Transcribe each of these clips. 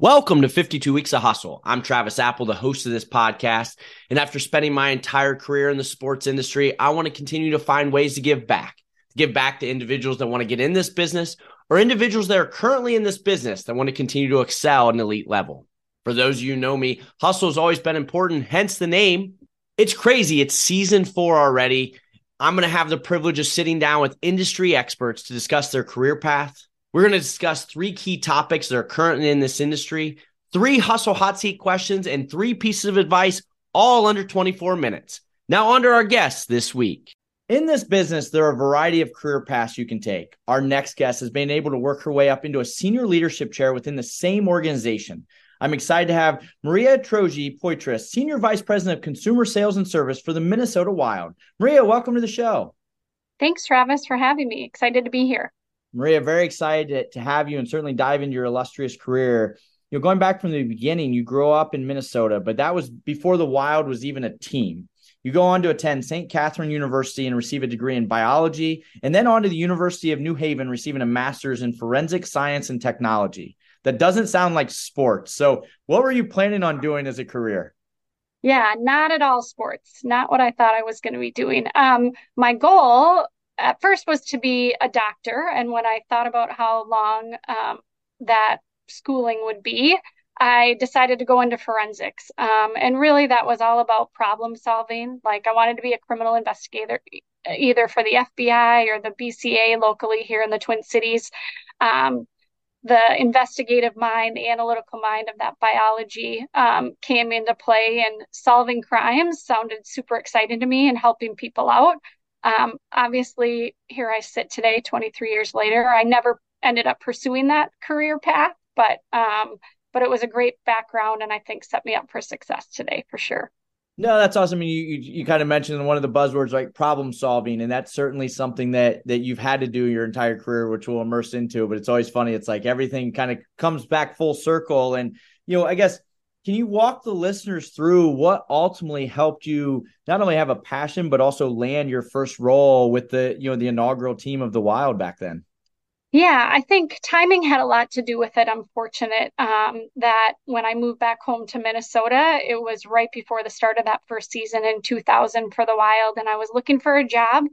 Welcome to 52 Weeks of Hustle. I'm Travis Apple, the host of this podcast. And after spending my entire career in the sports industry, I want to continue to find ways to give back, to give back to individuals that want to get in this business or individuals that are currently in this business that want to continue to excel at an elite level. For those of you who know me, hustle has always been important, hence the name. It's crazy. It's season four already. I'm going to have the privilege of sitting down with industry experts to discuss their career path, we're going to discuss three key topics that are currently in this industry, three hustle hot seat questions, and three pieces of advice, all under 24 minutes. Now, under our guests this week. In this business, there are a variety of career paths you can take. Our next guest has been able to work her way up into a senior leadership chair within the same organization. I'm excited to have Maria Troje Poitras, Senior Vice President of Consumer Sales and Service for the Minnesota Wild. Maria, welcome to the show. Thanks, Travis, for having me. Excited to be here. Maria, very excited to have you and certainly dive into your illustrious career. You know, going back from the beginning, you grow up in Minnesota, but that was before the Wild was even a team. You go on to attend St. Catherine University and receive a degree in biology, and then on to the University of New Haven, receiving a master's in forensic science and technology. That doesn't sound like sports. So, what were you planning on doing as a career? Yeah, not at all sports. Not what I thought I was going to be doing. Um, my goal at first was to be a doctor. And when I thought about how long um, that schooling would be, I decided to go into forensics. Um, and really, that was all about problem solving. Like, I wanted to be a criminal investigator, either for the FBI or the BCA locally here in the Twin Cities. Um, the investigative mind, the analytical mind of that biology um, came into play, and solving crimes sounded super exciting to me and helping people out. Um, obviously, here I sit today, 23 years later. I never ended up pursuing that career path, but um, but it was a great background, and I think set me up for success today for sure. No, that's awesome. I mean, you, you, you kind of mentioned one of the buzzwords like problem solving, and that's certainly something that that you've had to do your entire career, which we'll immerse into. But it's always funny. It's like everything kind of comes back full circle, and you know, I guess can you walk the listeners through what ultimately helped you not only have a passion but also land your first role with the you know the inaugural team of the Wild back then? Yeah, I think timing had a lot to do with it. I'm fortunate um, that when I moved back home to Minnesota, it was right before the start of that first season in 2000 for the Wild, and I was looking for a job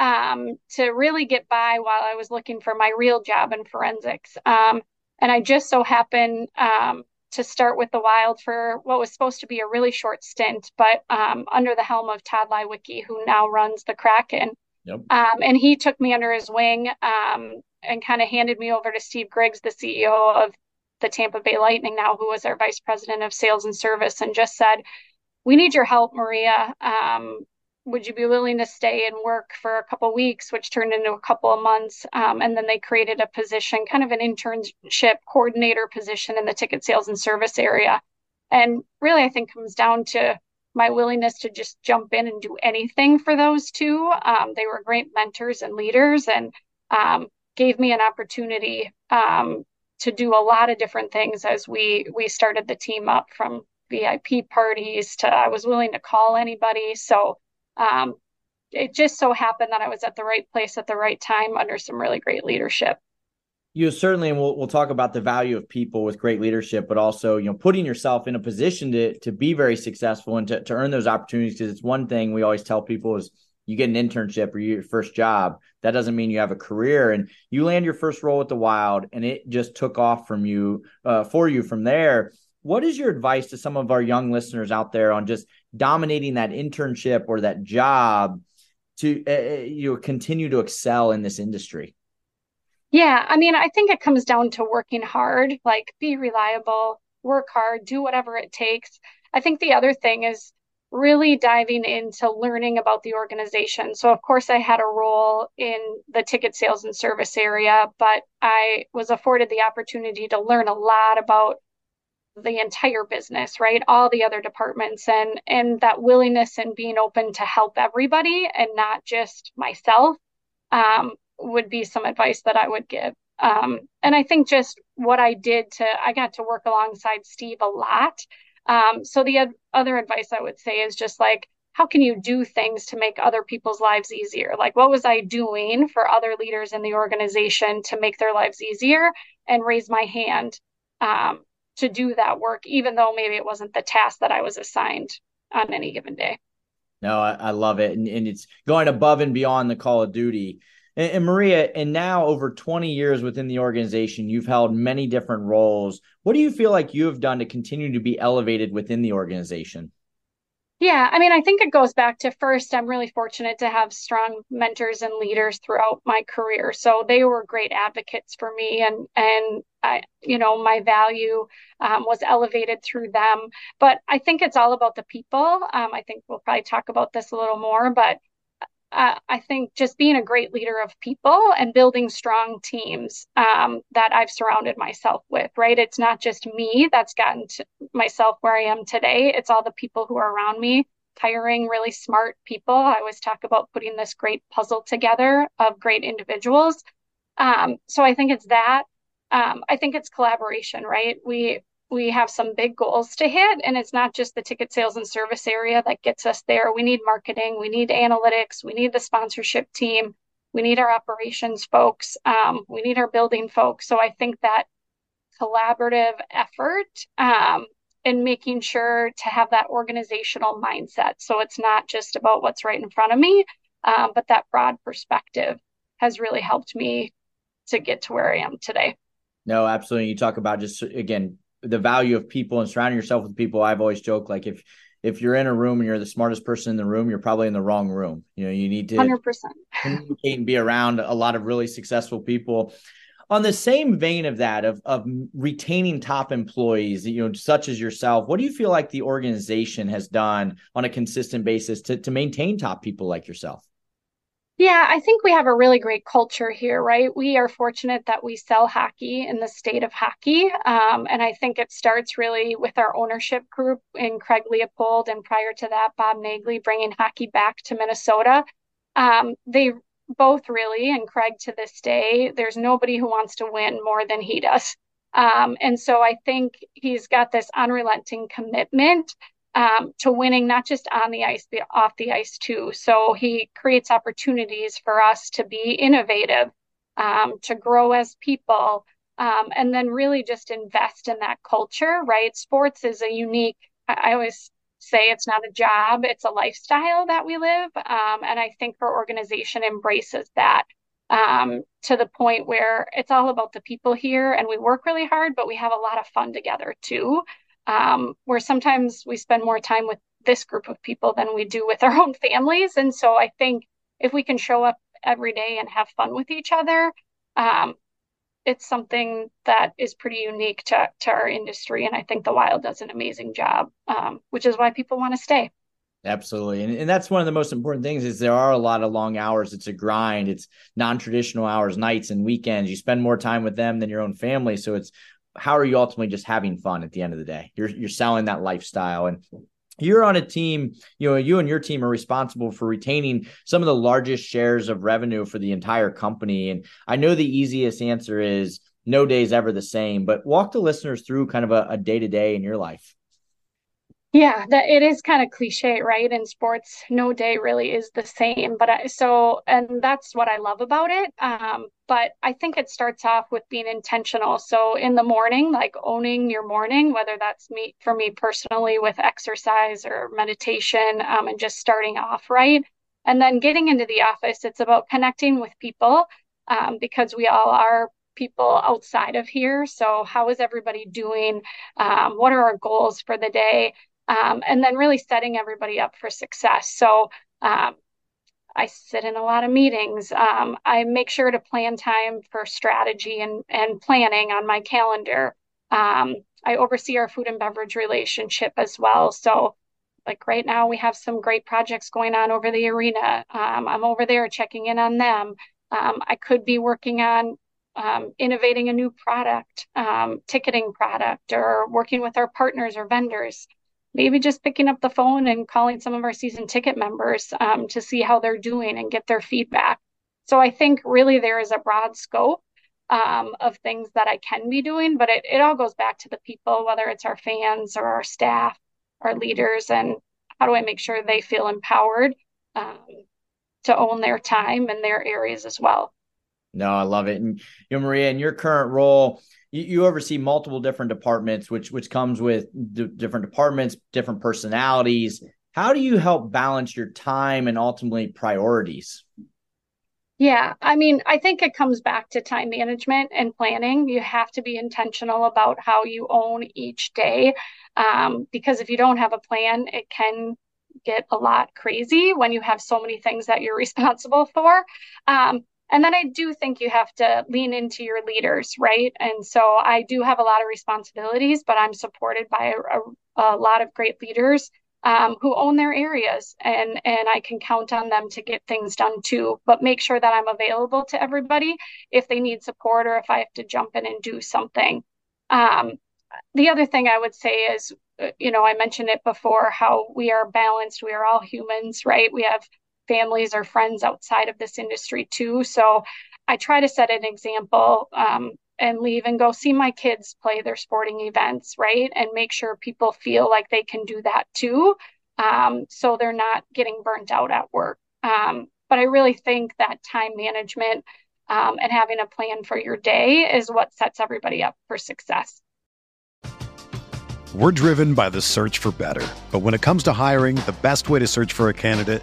um, to really get by while I was looking for my real job in forensics. Um, and I just so happened um, to start with the Wild for what was supposed to be a really short stint, but um, under the helm of Tod Leiweke, who now runs the Kraken. Yep. Um, and he took me under his wing um, and kind of handed me over to Steve Griggs, the CEO of the Tampa Bay Lightning now, who was our vice president of sales and service, and just said, "We need your help, Maria. Um, would you be willing to stay and work for a couple weeks which turned into a couple of months um, and then they created a position kind of an internship coordinator position in the ticket sales and service area. And really i think comes down to my willingness to just jump in and do anything for those two. Um, they were great mentors and leaders and um, gave me an opportunity um, to do a lot of different things as we we started the team up from vip parties to i was willing to call anybody. So um, it just so happened that I was at the right place at the right time under some really great leadership. You certainly, and we'll we'll talk about the value of people with great leadership, but also you know putting yourself in a position to to be very successful and to to earn those opportunities. Because it's one thing we always tell people is you get an internship or your first job. That doesn't mean you have a career. And you land your first role with the Wild, and it just took off from you uh, for you from there. What is your advice to some of our young listeners out there on just dominating that internship or that job to uh, you know, continue to excel in this industry? Yeah, I mean, I think it comes down to working hard, like be reliable, work hard, do whatever it takes. I think the other thing is really diving into learning about the organization. So, of course, I had a role in the ticket sales and service area, but I was afforded the opportunity to learn a lot about the entire business right? All the other departments and and that willingness and being open to help everybody and not just myself um, would be some advice that i would give. Um, and i think just what i did to i got to work alongside steve a lot. Um, so the ad- other advice i would say is just like how can you do things to make other people's lives easier? Like what was i doing for other leaders in the organization to make their lives easier and raise my hand? Um, to do that work, even though maybe it wasn't the task that I was assigned on any given day. No, I, I love it. And, and, it's going above and beyond the call of duty. And, and, Maria, and now over 20 years within the organization, you've held many different roles. What do you feel like you have done to continue to be elevated within the organization? Yeah, I mean, I think it goes back to first, I'm really fortunate to have strong mentors and leaders throughout my career. So they were great advocates for me, and and I, you know, my value um, was elevated through them. But I think it's all about the people. Um, I think we'll probably talk about this a little more, but uh, I think just being a great leader of people and building strong teams um, that I've surrounded myself with, right? It's not just me that's gotten myself where I am today, it's all the people who are around me, hiring really smart people. I always talk about putting this great puzzle together of great individuals. Um, so I think it's that. Um, I think it's collaboration, right? We we have some big goals to hit and it's not just the ticket sales and service area that gets us there. We need marketing we need analytics we need the sponsorship team we need our operations folks um, we need our building folks. So i think that collaborative effort um, and making sure to have that organizational mindset. So it's not just about what's right in front of me um, but that broad perspective has really helped me to get to where i am today. No absolutely. You talk about just again the value of people and surrounding yourself with people. I've always joked like if if you're in a room and you're the smartest person in the room, you're probably in the wrong room. You know, you need to 100% communicate and be around a lot of really successful people. On the same vein of that, of of retaining top employees, you know, such as yourself, what do you feel like the organization has done on a consistent basis to to maintain top people like yourself? Yeah, I think we have a really great culture here, right? We are fortunate that we sell hockey in the state of hockey. Um, and I think it starts really with our ownership group in Craig Leipold. And prior to that, Bob Naegele bringing hockey back to Minnesota. Um, they both really, and Craig to this day, there's nobody who wants to win more than he does. Um, and so I think he's got this unrelenting commitment um, to winning not just on the ice, but off the ice too. So he creates opportunities for us to be innovative, um, to grow as people, um, and then really just invest in that culture, right? Sports is a unique, I always say it's not a job, it's a lifestyle that we live. Um, and I think our organization embraces that. Um, to the point where it's all about the people here and we work really hard, but we have a lot of fun together too um, where sometimes we spend more time with this group of people than we do with our own families. And so I think if we can show up every day and have fun with each other, um, it's something that is pretty unique to, to our industry. And I think the Wild does an amazing job, um, which is why people want to stay. Absolutely. And, and that's one of the most important things is there are a lot of long hours. It's a grind. It's non-traditional hours, nights and weekends. You spend more time with them than your own family. So it's how are you ultimately just having fun at the end of the day? You're you're selling that lifestyle and you're on a team, you know, you and your team are responsible for retaining some of the largest shares of revenue for the entire company. And I know the easiest answer is no day is ever the same, but walk the listeners through kind of a day to day in your life. Yeah, that it is kind of cliche, right? In sports, no day really is the same. But I, so, and that's what I love about it. Um, but I think it starts off with being intentional. So in the morning, like owning your morning, whether that's me for me personally with exercise or meditation, um, and just starting off right. And then getting into the office, it's about connecting with people um, because we all are people outside of here. So, how is everybody doing? Um, what are our goals for the day? Um, and then really setting everybody up for success. So um, I sit in a lot of meetings. Um, I make sure to plan time for strategy and, and planning on my calendar. Um, I oversee our food and beverage relationship as well. So, like right now, we have some great projects going on over the arena. Um, I'm over there checking in on them. Um, I could be working on um, innovating a new product, um, ticketing product, or working with our partners or vendors maybe just picking up the phone and calling some of our season ticket members um, to see how they're doing and get their feedback. So I think really there is a broad scope um, of things that I can be doing, but it, it all goes back to the people, whether it's our fans or our staff, our leaders, and how do I make sure they feel empowered um, to own their time and their areas as well. No, I love it. And you know, Maria, in your current role, you, you oversee multiple different departments, which which comes with d- different departments, different personalities. How do you help balance your time and ultimately priorities? Yeah, I mean, I think it comes back to time management and planning. You have to be intentional about how you own each day. Um, because if you don't have a plan, it can get a lot crazy when you have so many things that you're responsible for. Um, and then I do think you have to lean into your leaders, right? And so I do have a lot of responsibilities, but I'm supported by a, a, lot of great leaders um, who own their areas and and I can count on them to get things done too. But make sure that I'm available to everybody if they need support or if I have to jump in and do something. Um, the other thing I would say is uh, you know I mentioned it before how we are balanced we are all humans right? We have families or friends outside of this industry too so I try to set an example um, and leave and go see my kids play their sporting events, right? And make sure people feel like they can do that too. Um, so they're not getting burnt out at work. Um, but I really think that time management um, and having a plan for your day is what sets everybody up for success. We're driven by the search for better. But when it comes to hiring, the best way to search for a candidate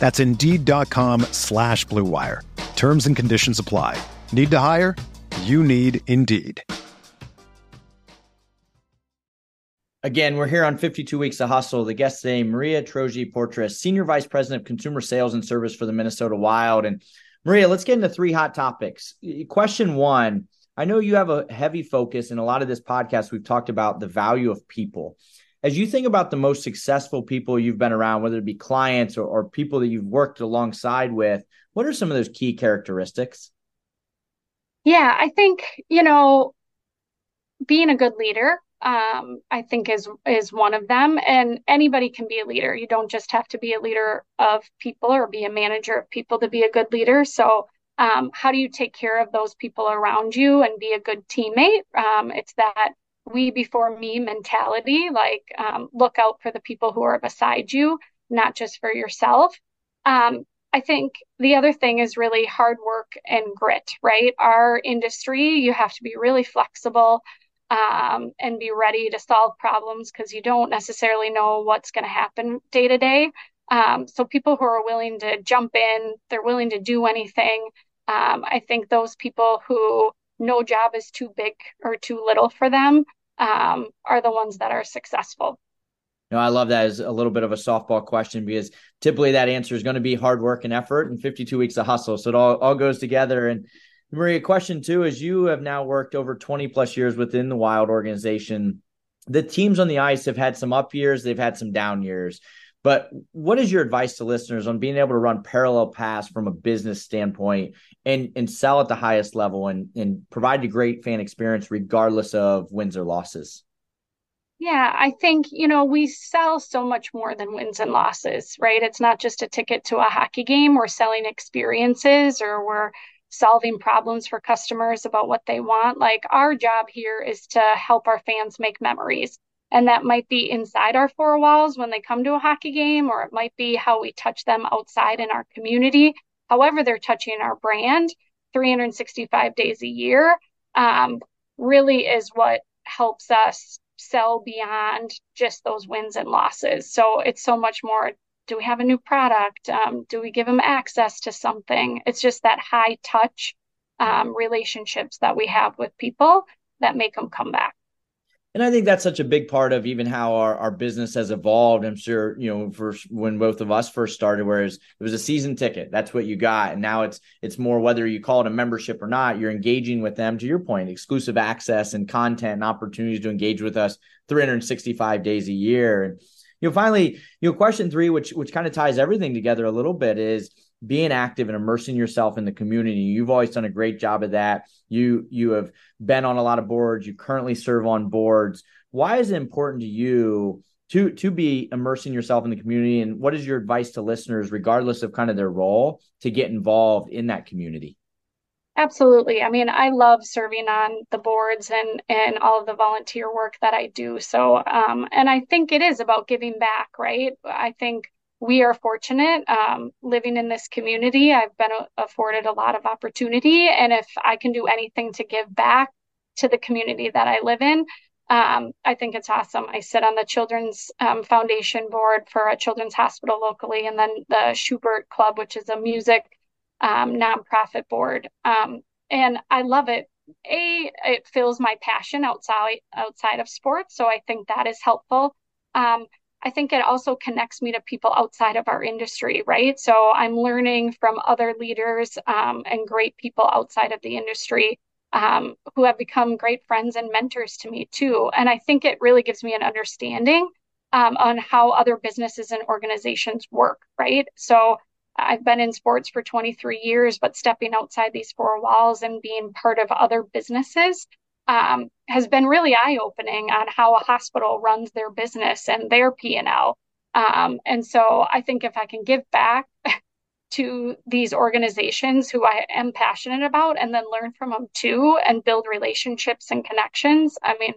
That's Indeed.com slash BlueWire. Terms and conditions apply. Need to hire? You need Indeed. Again, we're here on 52 Weeks of Hustle. The guest today, Maria Troje Poitras, Senior Vice President of Consumer Sales and Service for the Minnesota Wild. And Maria, let's get into three hot topics. Question one I know you have a heavy focus in a lot of this podcast. We've talked about the value of people. As you think about the most successful people you've been around, whether it be clients or, or people that you've worked alongside with, what are some of those key characteristics? Yeah, I think, you know, being a good leader, um, I think is is one of them. And anybody can be a leader. You don't just have to be a leader of people or be a manager of people to be a good leader. So um, how do you take care of those people around you and be a good teammate? Um, it's that we before me mentality, like um, look out for the people who are beside you, not just for yourself. Um, I think the other thing is really hard work and grit, right? Our industry, you have to be really flexible um, and be ready to solve problems because you don't necessarily know what's going to happen day to day. Um, so people who are willing to jump in, they're willing to do anything. Um, I think those people who no job is too big or too little for them um, are the ones that are successful. No, I love that as a little bit of a softball question because typically that answer is going to be hard work and effort and 52 weeks of hustle. So it all, all goes together. And Maria, question two is you have now worked over 20 plus years within the Wild organization. The teams on the ice have had some up years, they've had some down years. But what is your advice to listeners on being able to run parallel paths from a business standpoint and and sell at the highest level and and provide a great fan experience regardless of wins or losses? Yeah, I think, you know, we sell so much more than wins and losses, right? It's not just a ticket to a hockey game. We're selling experiences or we're solving problems for customers about what they want. Like our job here is to help our fans make memories. And that might be inside our four walls when they come to a hockey game, or it might be how we touch them outside in our community. However, they're touching our brand 365 days a year um, really is what helps us sell beyond just those wins and losses. So it's so much more do we have a new product? Um, do we give them access to something? It's just that high touch um, relationships that we have with people that make them come back. And I think that's such a big part of even how our, our business has evolved. I'm sure, you know, first when both of us first started, whereas it was a season ticket, that's what you got. And now it's it's more whether you call it a membership or not, you're engaging with them to your point, exclusive access and content and opportunities to engage with us 365 days a year. And you know, finally, you know, question three, which which kind of ties everything together a little bit, is being active and immersing yourself in the community. You've always done a great job of that. You you have been on a lot of boards. You currently serve on boards. Why is it important to you to to be immersing yourself in the community? And what is your advice to listeners, regardless of kind of their role, to get involved in that community? Absolutely. I mean, I love serving on the boards and and all of the volunteer work that I do. So, um, and I think it is about giving back, right? I think we are fortunate um, living in this community. I've been afforded a lot of opportunity. And if I can do anything to give back to the community that I live in, um, I think it's awesome. I sit on the Children's um, Foundation board for a children's hospital locally, and then the Schubert Club, which is a music um, nonprofit board. Um, and I love it. A, it fills my passion outside outside of sports, so I think that is helpful. Um, I think it also connects me to people outside of our industry, right? So I'm learning from other leaders um, and great people outside of the industry um, who have become great friends and mentors to me too. And I think it really gives me an understanding um, on how other businesses and organizations work, right? So I've been in sports for 23 years, but stepping outside these four walls and being part of other businesses um, has been really eye opening on how a hospital runs their business and their P and L. Um, and so I think if I can give back to these organizations who I am passionate about and then learn from them too and build relationships and connections, I mean,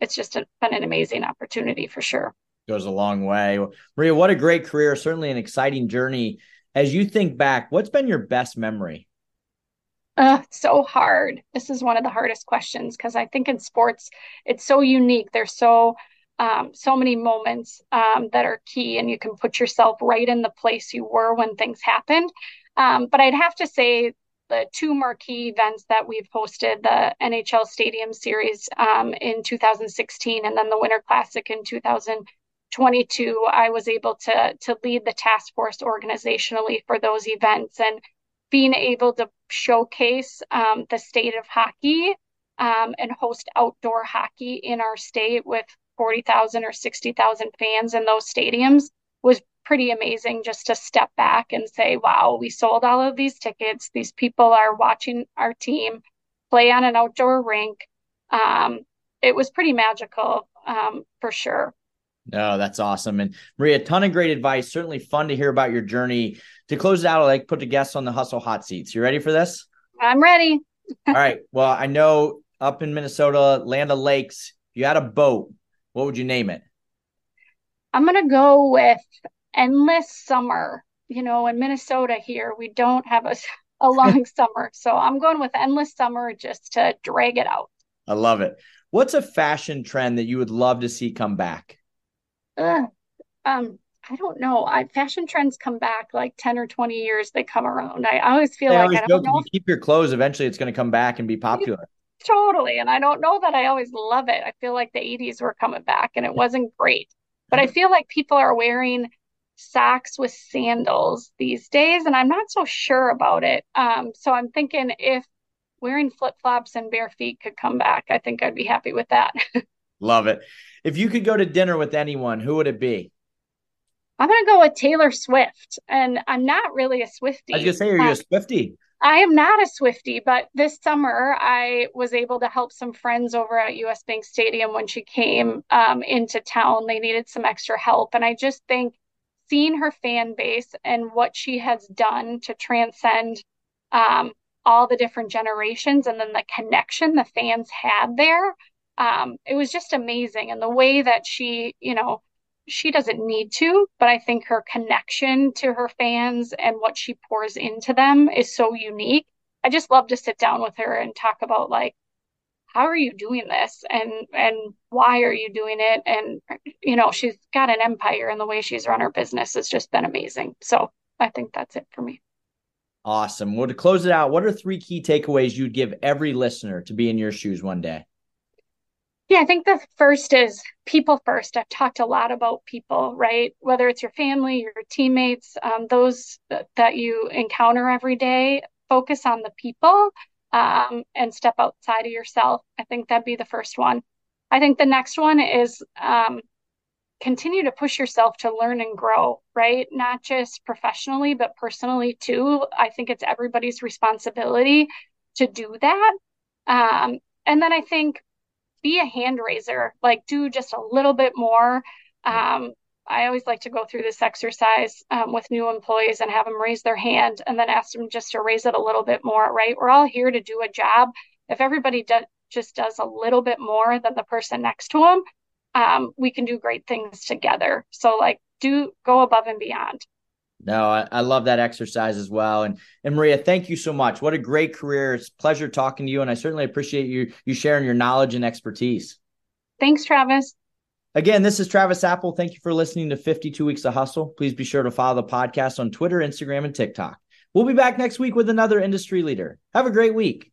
it's just a, been an amazing opportunity for sure. Goes a long way. Maria, what a great career. Certainly an exciting journey. As you think back, what's been your best memory? Uh, so hard. This is one of the hardest questions because I think in sports it's so unique. There's so um, so many moments um, that are key, and you can put yourself right in the place you were when things happened. Um, but I'd have to say the two marquee events that we've hosted: the NHL Stadium Series um, in 2016, and then the Winter Classic in 2022. I was able to to lead the task force organizationally for those events and being able to showcase um, the state of hockey um, and host outdoor hockey in our state with 40,000 or 60,000 fans in those stadiums was pretty amazing just to step back and say, wow, we sold all of these tickets. These people are watching our team play on an outdoor rink. Um, it was pretty magical um, for sure. Oh, that's awesome. And Maria, a ton of great advice. Certainly fun to hear about your journey. To close it out, I like put the guests on the hustle hot seats. You ready for this? I'm ready. All right. Well, I know up in Minnesota, Land of Lakes, you had a boat. What would you name it? I'm gonna go with Endless Summer. You know, in Minnesota here, we don't have a, a long summer. So I'm going with Endless Summer just to drag it out. I love it. What's a fashion trend that you would love to see come back? Uh, um, I don't know. I fashion trends come back like 10 or 20 years they come around. I, always feel I like always I don't know. you keep your clothes, eventually it's going to come back and be popular. Totally. And I don't know that I always love it. I feel like the 80s were coming back and it wasn't great. But I feel like people are wearing socks with sandals these days and I'm not so sure about it. Um, so I'm thinking if wearing flip-flops and bare feet could come back, I think I'd be happy with that. Love it. If you could go to dinner with anyone, who would it be? I'm gonna go with Taylor Swift, and I'm not really a Swiftie. I was gonna say, are you um, a Swiftie? I am not a Swiftie, but this summer I was able to help some friends over at US Bank Stadium when she came um, into town. They needed some extra help, and I just think seeing her fan base and what she has done to transcend um, all the different generations, and then the connection the fans had there um, it was just amazing. And the way that she, you know, she doesn't need to, but I think her connection to her fans and what she pours into them is so unique. I just love to sit down with her and talk about like, how are you doing this? And and why are you doing it? And you know she's got an empire and the way she's run her business has just been amazing. So i think that's it for me. Awesome. Well to close it out what are three key takeaways you'd give every listener to be in your shoes one day Yeah, I think the first is people first. I've talked a lot about people, right? Whether it's your family, your teammates, um, those that you encounter every day, focus on the people um, and step outside of yourself. I think that'd be the first one. I think the next one is um, continue to push yourself to learn and grow, right? Not just professionally, but personally too. I think it's everybody's responsibility to do that. Um, and then I think be a hand raiser, like do just a little bit more. Um, I always like to go through this exercise um, with new employees and have them raise their hand and then ask them just to raise it a little bit more, right? We're all here to do a job. If everybody do- just does a little bit more than the person next to them, um, we can do great things together. So, like, do go above and beyond. No, I, I, love that exercise as well. And and Maria, thank you so much. What a great career. It's pleasure talking to you. And I certainly appreciate you you sharing your knowledge and expertise. Thanks, Travis. Again, this is Travis Apple. Thank you for listening to 52 Weeks of Hustle. Please be sure to follow the podcast on Twitter, Instagram, and TikTok. We'll be back next week with another industry leader. Have a great week.